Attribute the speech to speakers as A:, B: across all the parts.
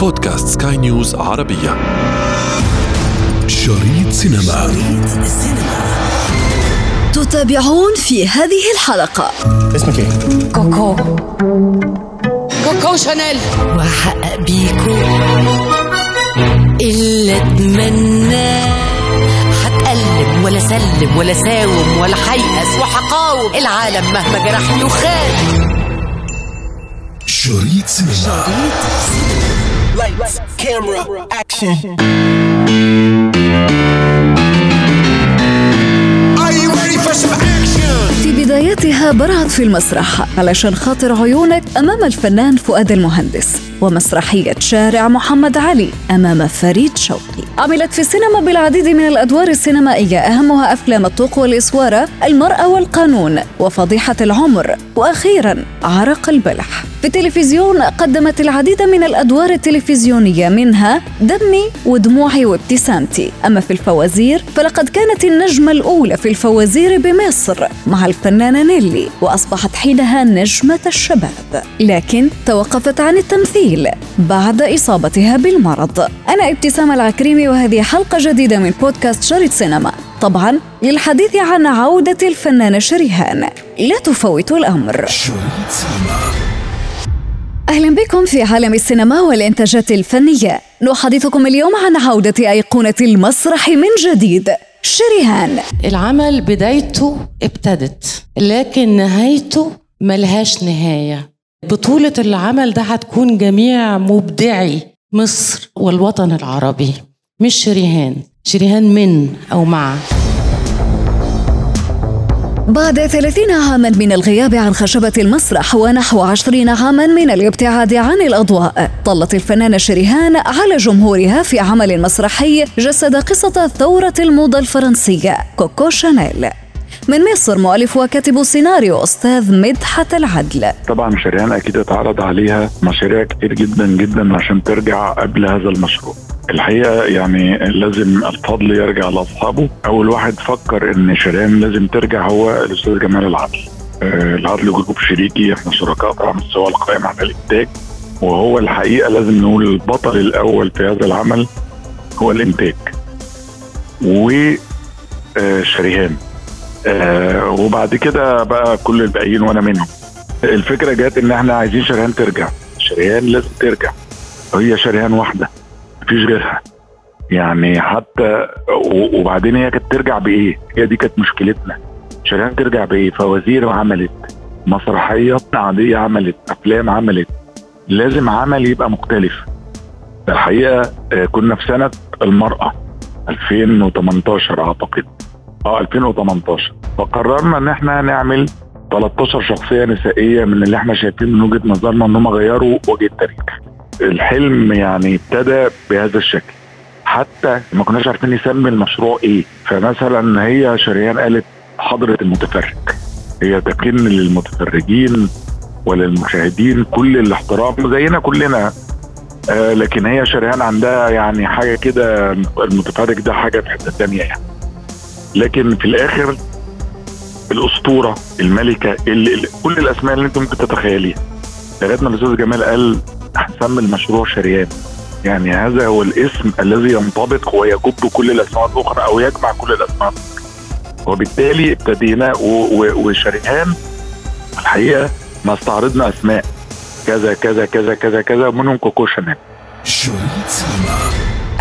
A: بودكاست سكاي نيوز عربية. شريط سينما. شريط السينما
B: تتابعون في هذه الحلقة.
C: اسمك إيه؟
D: كوكو. كوكو شانيل.
B: وحقق بيكو
D: اللي أتمنى. هتغلب ولا سلم ولا ساوم ولا حيأس وحقاوم. العالم مهما جرحني وخان
A: شريط سينما.
C: Lights, camera, action.
B: في بدايتها برعت في المسرح علشان خاطر عيونك أمام الفنان فؤاد المهندس ومسرحية شارع محمد علي أمام فريد شوقي. عملت في السينما بالعديد من الأدوار السينمائية أهمها أفلام الطوق والإسوارة المرأة والقانون وفضيحة العمر وأخيرا عرق البلح. في التلفزيون قدمت العديد من الأدوار التلفزيونية منها دمي ودموعي وابتسامتي. أما في الفوازير فلقد كانت النجمة الأولى في الفوازير بمصر مع الفنانة نيلي وأصبحت حينها نجمة الشباب. لكن توقفت عن التمثيل بعد إصابتها بالمرض. أنا ابتسام العكريمي وهذه حلقة جديدة من بودكاست شريط سينما. طبعا للحديث عن عودة الفنانة شريهان. لا تفوتوا الأمر. أهلا بكم في عالم السينما والإنتاجات الفنية. نحدثكم اليوم عن عودة أيقونة المسرح من جديد شريهان.
D: العمل بدايته ابتدت لكن نهايته ملهاش نهاية. بطولة العمل ده هتكون جميع مبدعي مصر والوطن العربي مش شريهان. شريهان من أو مع؟
B: بعد 30 عاما من الغياب عن خشبة المسرح ونحو 20 عاما من الابتعاد عن الأضواء طلت الفنانة شريهان على جمهورها في عمل مسرحي جسد قصة ثورة الموضة الفرنسية كوكو شانيل. من مصر مؤلف وكاتب السيناريو أستاذ مدحت العدل.
E: طبعا شريان أكيد أتعرض عليها مشاريع كتير جدا جدا عشان ترجع قبل هذا المشروع. الحقيقة يعني لازم الفضل يرجع لأصحابه. أول واحد فكر إن شريان لازم ترجع هو الأستاذ جمال العدل. آه، العدل جروب شريكي إحنا شركاء بس هو القائم على الإنتاج. وهو الحقيقة لازم نقول البطل الأول في هذا العمل هو الإنتاج. وشريهان آه وبعد كده بقى كل الباقيين وأنا منهم. الفكرة جت إن إحنا عايزين شريهان ترجع. شريهان لازم ترجع. هي شريهان واحدة. مفيش غيرها. يعني حتى وبعدين هي كانت ترجع بإيه؟ هي دي كانت مشكلتنا. شريهان ترجع بإيه؟ فوازير عملت مسرحيات عادية عملت أفلام عملت. لازم عمل يبقى مختلف. الحقيقة آه، كنا في سنة المرأة 2018 أعتقد. آه 2018 فقررنا إن إحنا نعمل 13 شخصية نسائية من اللي إحنا شايفين من وجهة نظرنا إن هم غيروا وجه التاريخ. الحلم يعني ابتدى بهذا الشكل. حتى ما كناش عارفين نسمي المشروع إيه. فمثلا هي شريان قالت حضرة المتفرج. هي تكن للمتفرجين وللمشاهدين كل الاحترام زينا كلنا. آه لكن هي شريان عندها يعني حاجة كده المتفرج ده حاجة في حتة تانية يعني. لكن في الآخر الأسطورة الملكة كل الأسماء اللي أنت ممكن تتخيليها. لغاية ما الأستاذ جمال قال هنسمي المشروع شريان. يعني هذا هو الاسم الذي ينطبق ويجب كل الأسماء الأخرى أو يجمع كل الأخرى. وبالتالي ابتدينا و- و- وشريهان الحقيقة ما استعرضنا أسماء. كذا كذا كذا كذا كذا ومنهم كوكو شانيل.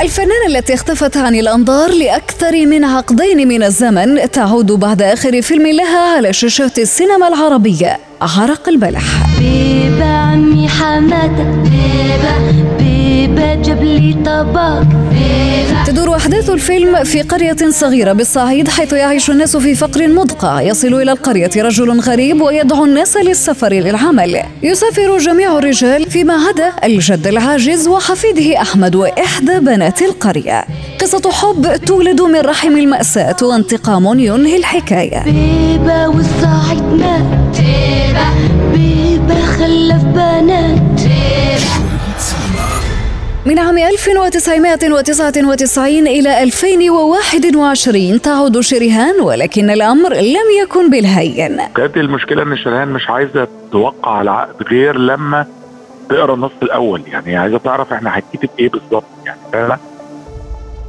B: الفنانة التي اختفت عن الأنظار لأكثر من عقدين من الزمن تعود بعد آخر فيلم لها على شاشات السينما العربية. عرق البلح.
F: بيبة عمي حماتك بيبة بيبة جاب لي طبق
B: تدور أحداث الفيلم في قرية صغيرة بالصعيد حيث يعيش الناس في فقر مدقع يصل إلى القرية رجل غريب ويدعو الناس للسفر للعمل. يسافر جميع الرجال فيما عدا الجد العاجز وحفيده أحمد وإحدى بنات القرية. قصة حب تولد من رحم المأساة وانتقام ينهي الحكاية.
F: بيبة والصعيد مات. بيبة خلف بنات.
B: من عام 1999 إلى 2021 تعود شريهان ولكن الأمر لم يكن بالهين.
E: كانت المشكلة إن شريهان مش عايزة توقع على عقد غير لما تقرأ النص الأول. يعني عايزة تعرف إحنا هنكتب إيه بالظبط يعني فاهمة؟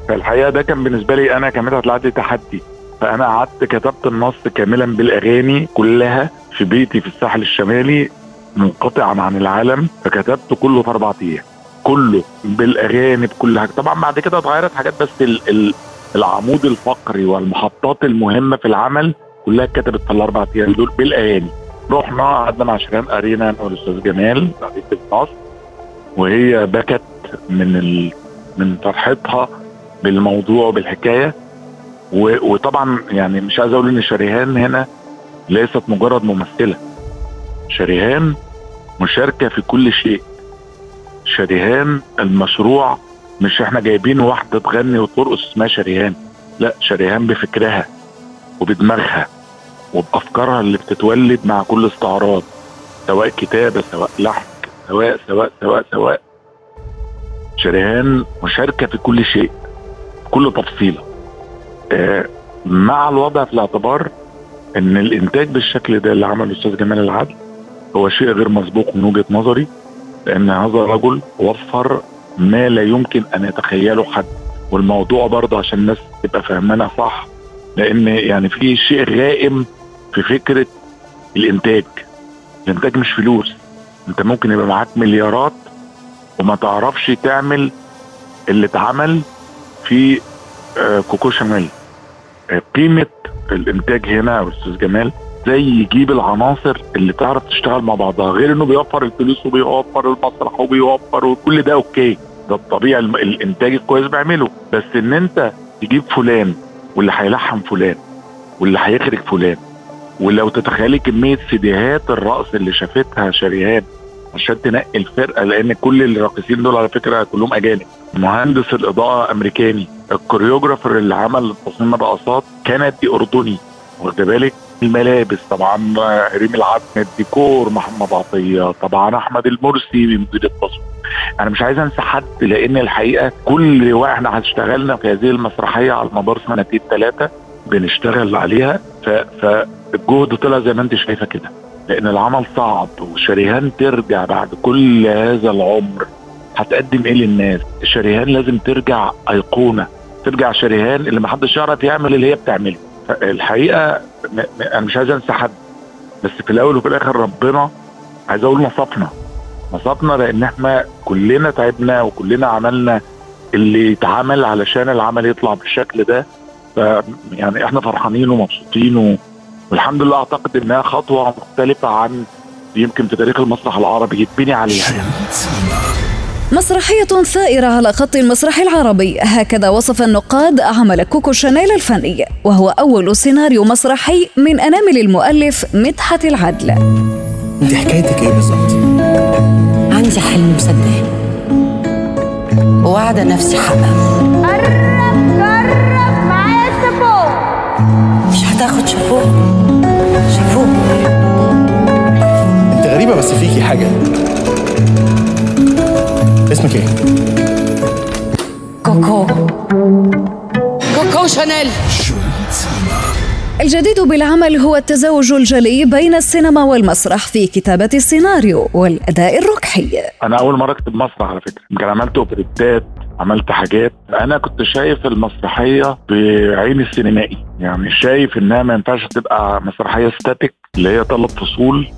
E: فالحقيقة ده كان بالنسبة لي أنا كمدحت العدلي تحدي. فأنا قعدت كتبت النص كاملا بالأغاني كلها. في بيتي في الساحل الشمالي منقطعا عن العالم فكتبته كله في أربع أيام. كله بالأغاني بكل حاجة. طبعا بعد كده اتغيرت حاجات بس ال ال العمود الفقري والمحطات المهمة في العمل كلها اتكتبت في الأربع أيام دول بالأغاني. رحنا قعدنا مع شيرين قرينا أنا والأستاذ جمال بعدين النص. وهي بكت من ال... من فرحتها بالموضوع وبالحكاية. و... وطبعا يعني مش عايز أقول إن شريهان هنا ليست مجرد ممثلة. شريهان مشاركة في كل شيء. شريهان المشروع مش إحنا جايبين واحدة تغني وترقص اسمها شريهان. لا شريهان بفكرها وبدماغها وبأفكارها اللي بتتولد مع كل استعراض سواء كتابة سواء لحن سواء سواء سواء سواء. شريهان مشاركة في كل شيء في كل تفصيلة. آه مع الوضع في الاعتبار إن الإنتاج بالشكل ده اللي عمله الأستاذ جمال العدل هو شيء غير مسبوق من وجهة نظري لأن هذا الرجل وفر ما لا يمكن أن يتخيله حد. والموضوع برضه عشان الناس تبقى فاهمانه صح لأن يعني في شيء غائم في فكرة الإنتاج. الإنتاج مش فلوس. أنت ممكن يبقى معاك مليارات وما تعرفش تعمل اللي اتعمل في آه، كوكو شانيل آه، قيمة الإنتاج هنا يا أستاذ جمال زي يجيب العناصر اللي تعرف تشتغل مع بعضها غير إنه بيوفر الفلوس وبيوفر المسرح وبيوفر وكل ده okay. ده الطبيعي الإنتاج الكويس بيعمله. بس إن أنت تجيب فلان واللي هيلحن فلان واللي هيخرج فلان ولو تتخيلي كمية سيديهات الرقص اللي شافتها شريهان عشان تنقي الفرقة لأن كل الراقصين دول على فكرة كلهم أجانب. مهندس الإضاءة أمريكاني. ال choreographer اللي عمل تصميم الرقصات كندي أردني واخد بالك؟ الملابس طبعا ريم العدل الديكور محمد عطية طبعا أحمد المرسي مدير التصوير. أنا مش عايز أنسى حد لأن الحقيقة كل واحد إحنا اشتغلنا في هذه المسرحية على مدار سنتين ثلاثة بنشتغل عليها. فالجهد طلع زي ما أنت شايفة كده. لأن العمل صعب وشريهان ترجع بعد كل هذا العمر. هتقدم إيه للناس؟ شريهان لازم ترجع أيقونة. ترجع شريهان اللي محدش يعرف يعمل اللي هي بتعمله. الحقيقة أنا مش عايز أنسى حد بس في الأول وفي الآخر ربنا عايز أقول نصفنا نصفنا لأن إحنا كلنا تعبنا وكلنا عملنا اللي يتعمل علشان العمل يطلع بالشكل ده. يعني إحنا فرحانين ومبسوطين. والحمد لله أعتقد إنها خطوة مختلفة عن يمكن في تاريخ المسرح العربي. يتبني عليها.
B: مسرحية ثائرة على خط المسرح العربي. هكذا وصف النقاد عمل كوكو شانيل الفني وهو أول سيناريو مسرحي من أنامل المؤلف مدحت العدل.
A: أنت حكايتك إيه بالظبط؟
D: عندي حلم مصدقه وواعدة نفسي حقق
F: قرب قرب معايا السبوع
D: مش هتاخد شافوه؟ شافوه.
A: أنت غريبة بس فيكي حاجة. اسمك إيه؟
D: كوكو كوكو شانيل
A: شريط سينما
B: الجديد بالعمل هو التزاوج الجلي بين السينما والمسرح في كتابة السيناريو والأداء الركحي.
E: أنا أول مرة أكتب مسرح على فكرة. يمكن عملت أوبريتات عملت حاجات. أنا كنت شايف المسرحية بعين السينمائي. يعني شايف إنها ما ينفعش تبقى مسرحية ستاتيك اللي هي ثلاث فصول.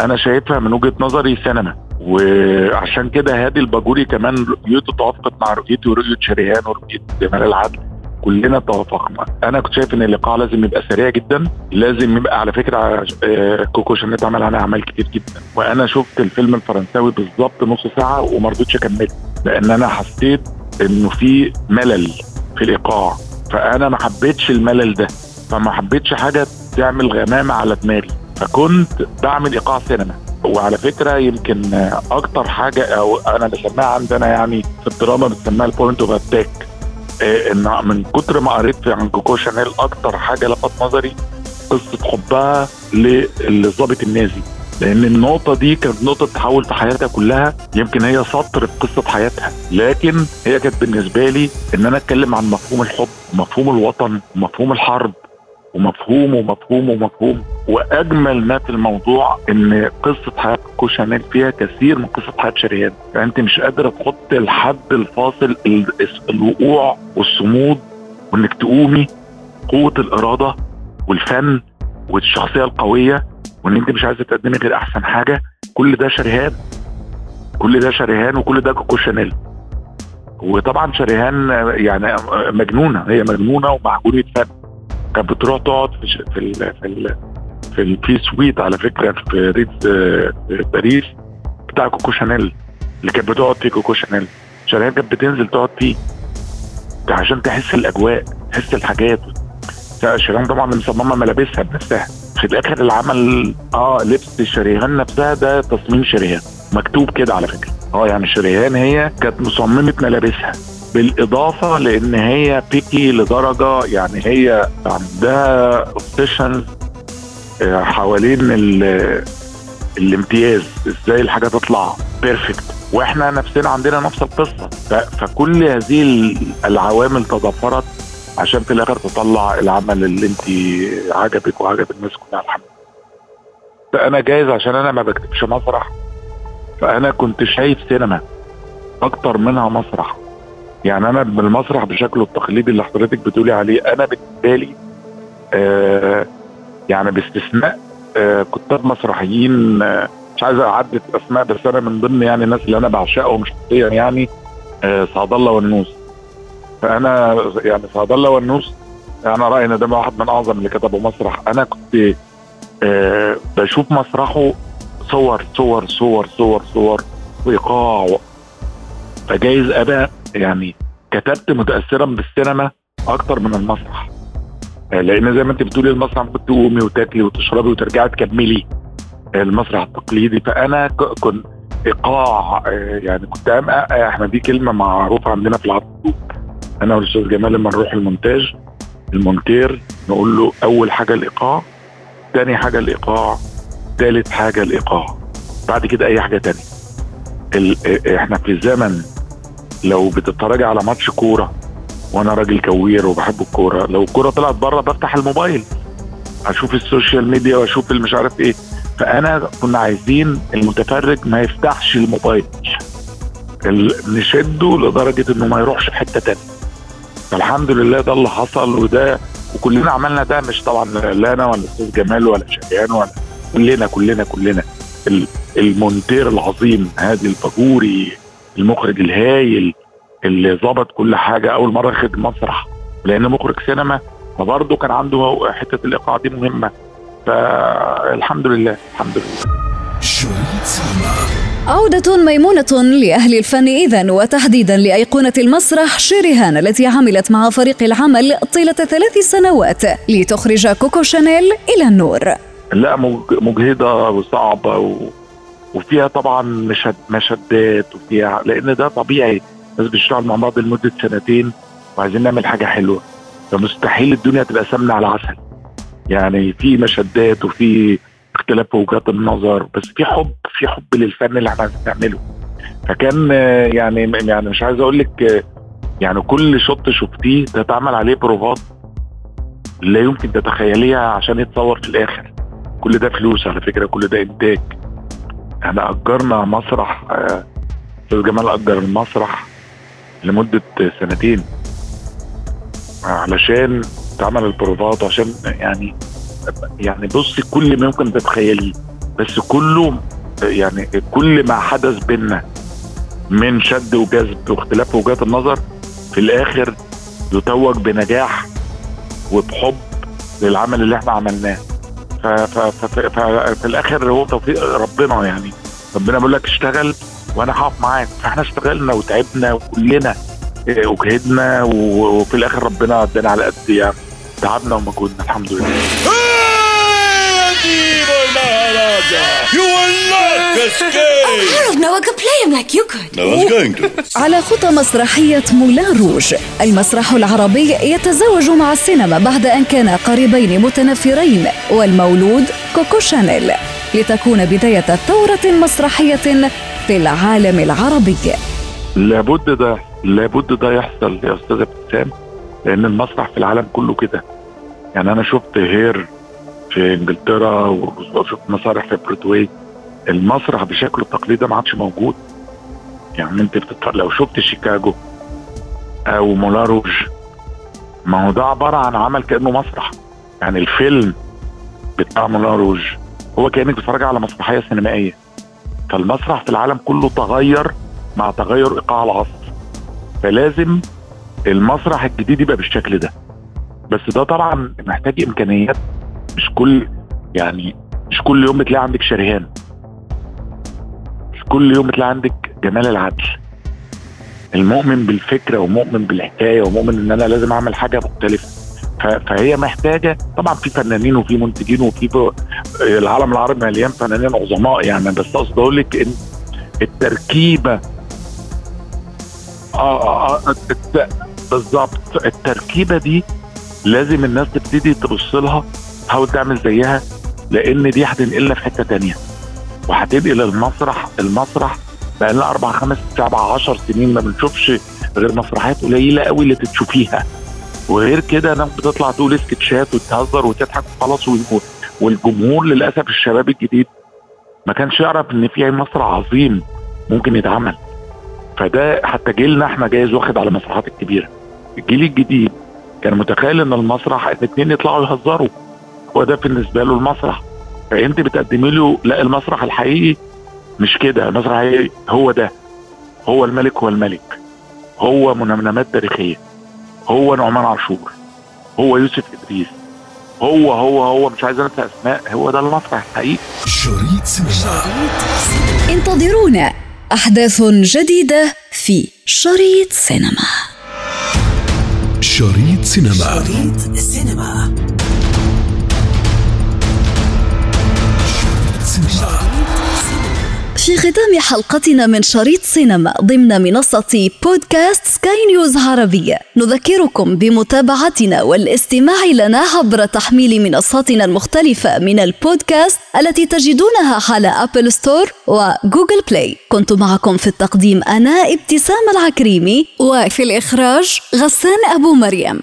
E: أنا شايفها من وجهة نظري سينما وعشان كده هادي الباجوري كمان رؤيته توافقت مع رؤيتي ورؤية شريهان ورؤية جمال العدل. كلنا توافقنا. أنا كنت شايف إن اللقاء لازم يبقى سريع جدا لازم يبقى على فكرة آه، كوكو شانيل اتعمل عليها أعمال كتير جدا. وأنا شفت الفيلم الفرنساوي بالظبط نص ساعة وما رضيتش اكمله لأن أنا حسيت إنه في ملل في الإيقاع. فأنا ما حبيتش الملل ده فما حبيتش حاجة تعمل غمامه على دماغي. فكنت بعمل إيقاع سينما. وعلى فكرة يمكن أكتر حاجة أو أنا بسميها عندنا يعني في الدراما بنسميها ال point of attack. إن من كتر ما قريت عن كوكو شانيل أكتر حاجة لفت نظري قصة حبها للظابط النازي. لأن النقطة دي كانت نقطة تحول في حياتها كلها يمكن هي سطر في قصة حياتها. لكن هي كانت بالنسبة لي إن أنا أتكلم عن مفهوم الحب ومفهوم الوطن ومفهوم الحرب ومفهوم ومفهوم ومفهوم. وأجمل ما في الموضوع إن قصة حياة كوكو شانيل فيها كثير من قصة حياة شريهان يعني أنت مش قادرة تحط الحد الفاصل ال- الوقوع والصمود وإنك تقومي قوة الإرادة والفن والشخصية القوية وإن أنت مش عايزة تقدمي غير أحسن حاجة. كل ده شريهان. كل ده شريهان وكل ده كوكو شانيل. وطبعا شريهان يعني مجنونة. هي مجنونة ومعجونة فن. كانت بتروح تقعد في في ال في ال في البي suite على فكرة في ريتز آه، باريس بتاع كوكو شانيل اللي كانت بتقعد فيه كوكو شانيل. شريهان كانت بتنزل تقعد فيه. عشان تحس الأجواء تحس الحاجات. شريهان طبعا مصممة ملابسها بنفسها. في الآخر العمل آه لبس شريهان نفسها ده تصميم شريهان. مكتوب كده على فكرة. آه يعني شريهان هي كانت مصممة ملابسها. بالإضافة لأن هي بيكي لدرجة يعني هي عندها اوبسيشنز حوالين ال- الامتياز. إزاي الحاجة تطلع بيرفكت وإحنا نفسنا عندنا نفس القصة. فكل هذه ال- العوامل تضافرت عشان في الآخر تطلع العمل اللي أنت عجبك وعجب الناس كلها. الحمد لله. فأنا جايز عشان أنا ما بكتبش مسرح. فأنا كنت شايف سينما أكتر منها مسرح. يعني أنا بالمسرح بشكله التقليدي اللي حضرتك بتقولي عليه أنا بالنسبة لي آه يعني باستثناء آه كتاب مسرحيين آه مش عايز أعدد أسماء بس أنا من ضمن يعني الناس اللي أنا بعشقهم شخصيا يعني آه سعد الله والنوس. فأنا يعني سعد الله والنوس أنا رأيي إن ده واحد من أعظم اللي كتبوا مسرح. أنا كنت آه بشوف مسرحه صور صور صور صور صور وإيقاع. فجايز ابقى يعني كتبت متاثرا بالسينما أكتر من المسرح. آه، لأن زي ما أنت بتقولي المسرح ممكن تقومي وتاكلي وتشربي وترجعي تكملي المسرح التقليدي. فأنا كنت إيقاع آه، يعني كنت آه، إحنا دي كلمة معروفة عندنا في العرض. أنا والأستاذ جمال لما نروح المونتاج المونتير نقول له أول حاجة الإيقاع تاني حاجة الإيقاع تالت حاجة الإيقاع بعد كده أي حاجة تانية. إحنا في زمن لو بتتفرجي على ماتش كورة وأنا راجل كوير وبحب الكورة لو الكورة طلعت بره بفتح الموبايل أشوف ال social media وأشوف المش عارف إيه. فأنا كنا عايزين المتفرج ما يفتحش الموبايل ال- نشده لدرجة إنه ما يروحش حتة تانية. فالحمد لله ده اللي حصل وده وكلنا عملنا ده مش طبعا لا أنا ولا الاستاذ جمال ولا شريهان ولا كلنا كلنا كلنا. ال- المونتير العظيم هادي الباجوري المخرج الهايل اللي ظبط كل حاجة أول مرة يخرج مسرح. لأن مخرج سينما فبرضه كان عنده حتة الإيقاع دي مهمة. فالحمد لله الحمد لله.
B: عودة ميمونة لأهل الفن إذا وتحديدا لأيقونة المسرح شيريهان التي عملت مع فريق العمل طيلة ثلاث سنوات لتخرج كوكو شانيل إلى النور.
E: لا مج- مجهدة وصعبة و... وفيها طبعا مشد مشدات وفيها لأن ده طبيعي. الناس بتشتغل مع بعض لمدة سنتين وعايزين نعمل حاجة حلوة. فمستحيل الدنيا تبقى سمنه على عسل. يعني في مشدات وفي اختلاف في وجهات النظر بس في حب في حب للفن اللي إحنا عايزين نعمله. فكان يعني يعني مش عايز أقول لك يعني كل شوط شفتيه تتعمل عليه بروفات لا يمكن تتخيليها عشان يتصور في الآخر. كل ده فلوس على فكرة كل ده إنتاج. إحنا أجرنا مسرح آه، أستاذ جمال أجر المسرح لمدة سنتين علشان تعمل البروفات عشان يعني يعني بصي كل ما يمكن تتخيليه بس كله يعني كل ما حدث بينا من شد وجذب واختلاف وجهات النظر في الآخر يتوج بنجاح وبحب للعمل اللي إحنا عملناه. ففي الآخر هو توفيق ربنا يعني. ربنا بيقول لك اشتغل وأنا هقف معاك. فإحنا اشتغلنا وتعبنا وكلنا آه، وجهدنا وفي الآخر ربنا ادانا على قد يعني. تعبنا ومجهودنا الحمد لله.
G: You will not escape!
H: I don't know I could play him like you could.
G: I was going to.
B: على خطى مسرحية مولان روج المسرح العربي يتزوج مع السينما بعد أن كان قريبين متنافرين والمولود كوكو شانيل لتكون بداية ثورة مسرحية في العالم العربي
E: لابد ده لابد ده يحصل يا أستاذ ابتسام لأن المسرح في العالم كله كده يعني أنا شفت Hair في إنجلترا وشفت مسارح في برودواي المسرح بشكله التقليدي ده ما عادش موجود. يعني أنت بتتفرج لو شفت شيكاغو أو مولاروج ما هو ده عبارة عن عمل كأنه مسرح. يعني الفيلم بتاع مولاروج هو كأنك بتتفرج على مسرحية سينمائية. فالمسرح في العالم كله تغير مع تغير إيقاع العصر. فلازم المسرح الجديد يبقى بالشكل ده. بس ده طبعا محتاج إمكانيات مش كل يعني مش كل يوم بتلاقي عندك شريهان. مش كل يوم بتلاقي عندك جمال العدل. المؤمن بالفكرة ومؤمن بالحكاية ومؤمن إن أنا لازم أعمل حاجة مختلفة. فهي محتاجة طبعا في فنانين وفي منتجين وفي العالم العربي مليان فنانين عظماء يعني بس اقصد أقول لك إن التركيبه آه آه, آه بالظبط التركيبة دي لازم الناس تبتدي تبص لها تحاول تعمل زيها لأن دي هتنقلنا في حتة تانية. وهتنقل المسرح المسرح بقى لنا أربع خمس سبع عشر سنين ما بنشوفش غير مسرحيات قليلة قوي اللي تشوفيها وغير كده ناس بتطلع تقول سكتشات وتهزر وتضحك وخلاص وال- والجمهور للأسف الشباب الجديد ما كانش يعرف إن في مسرح عظيم ممكن يتعمل. فده حتى جيلنا إحنا جايز واخد على المسرحيات الكبيرة. الجيل الجديد كان متخيل إن المسرح الاثنين يطلعوا يهزروا. هو ده بالنسبة له المسرح. فأنت بتقدمي له لا المسرح الحقيقي مش كده. المسرح الحقيقي هو ده. هو الملك هو الملك. هو منمنمات تاريخية. هو نعمان عاشور. هو يوسف إدريس. هو هو هو مش عايز أنسى أسماء. هو ده المسرح الحقيقي.
A: شريط سينما.
B: انتظرونا أحداث جديدة في شريط سينما.
A: شريط سينما.
I: شريط سينما.
B: في ختام حلقتنا من شريط سينما ضمن منصة بودكاست سكاي نيوز عربية. نذكركم بمتابعتنا والاستماع لنا عبر تحميل منصاتنا المختلفة من البودكاست التي تجدونها على Apple Store و Google Play كنت معكم في التقديم أنا ابتسام العكريمي وفي الإخراج غسان أبو مريم.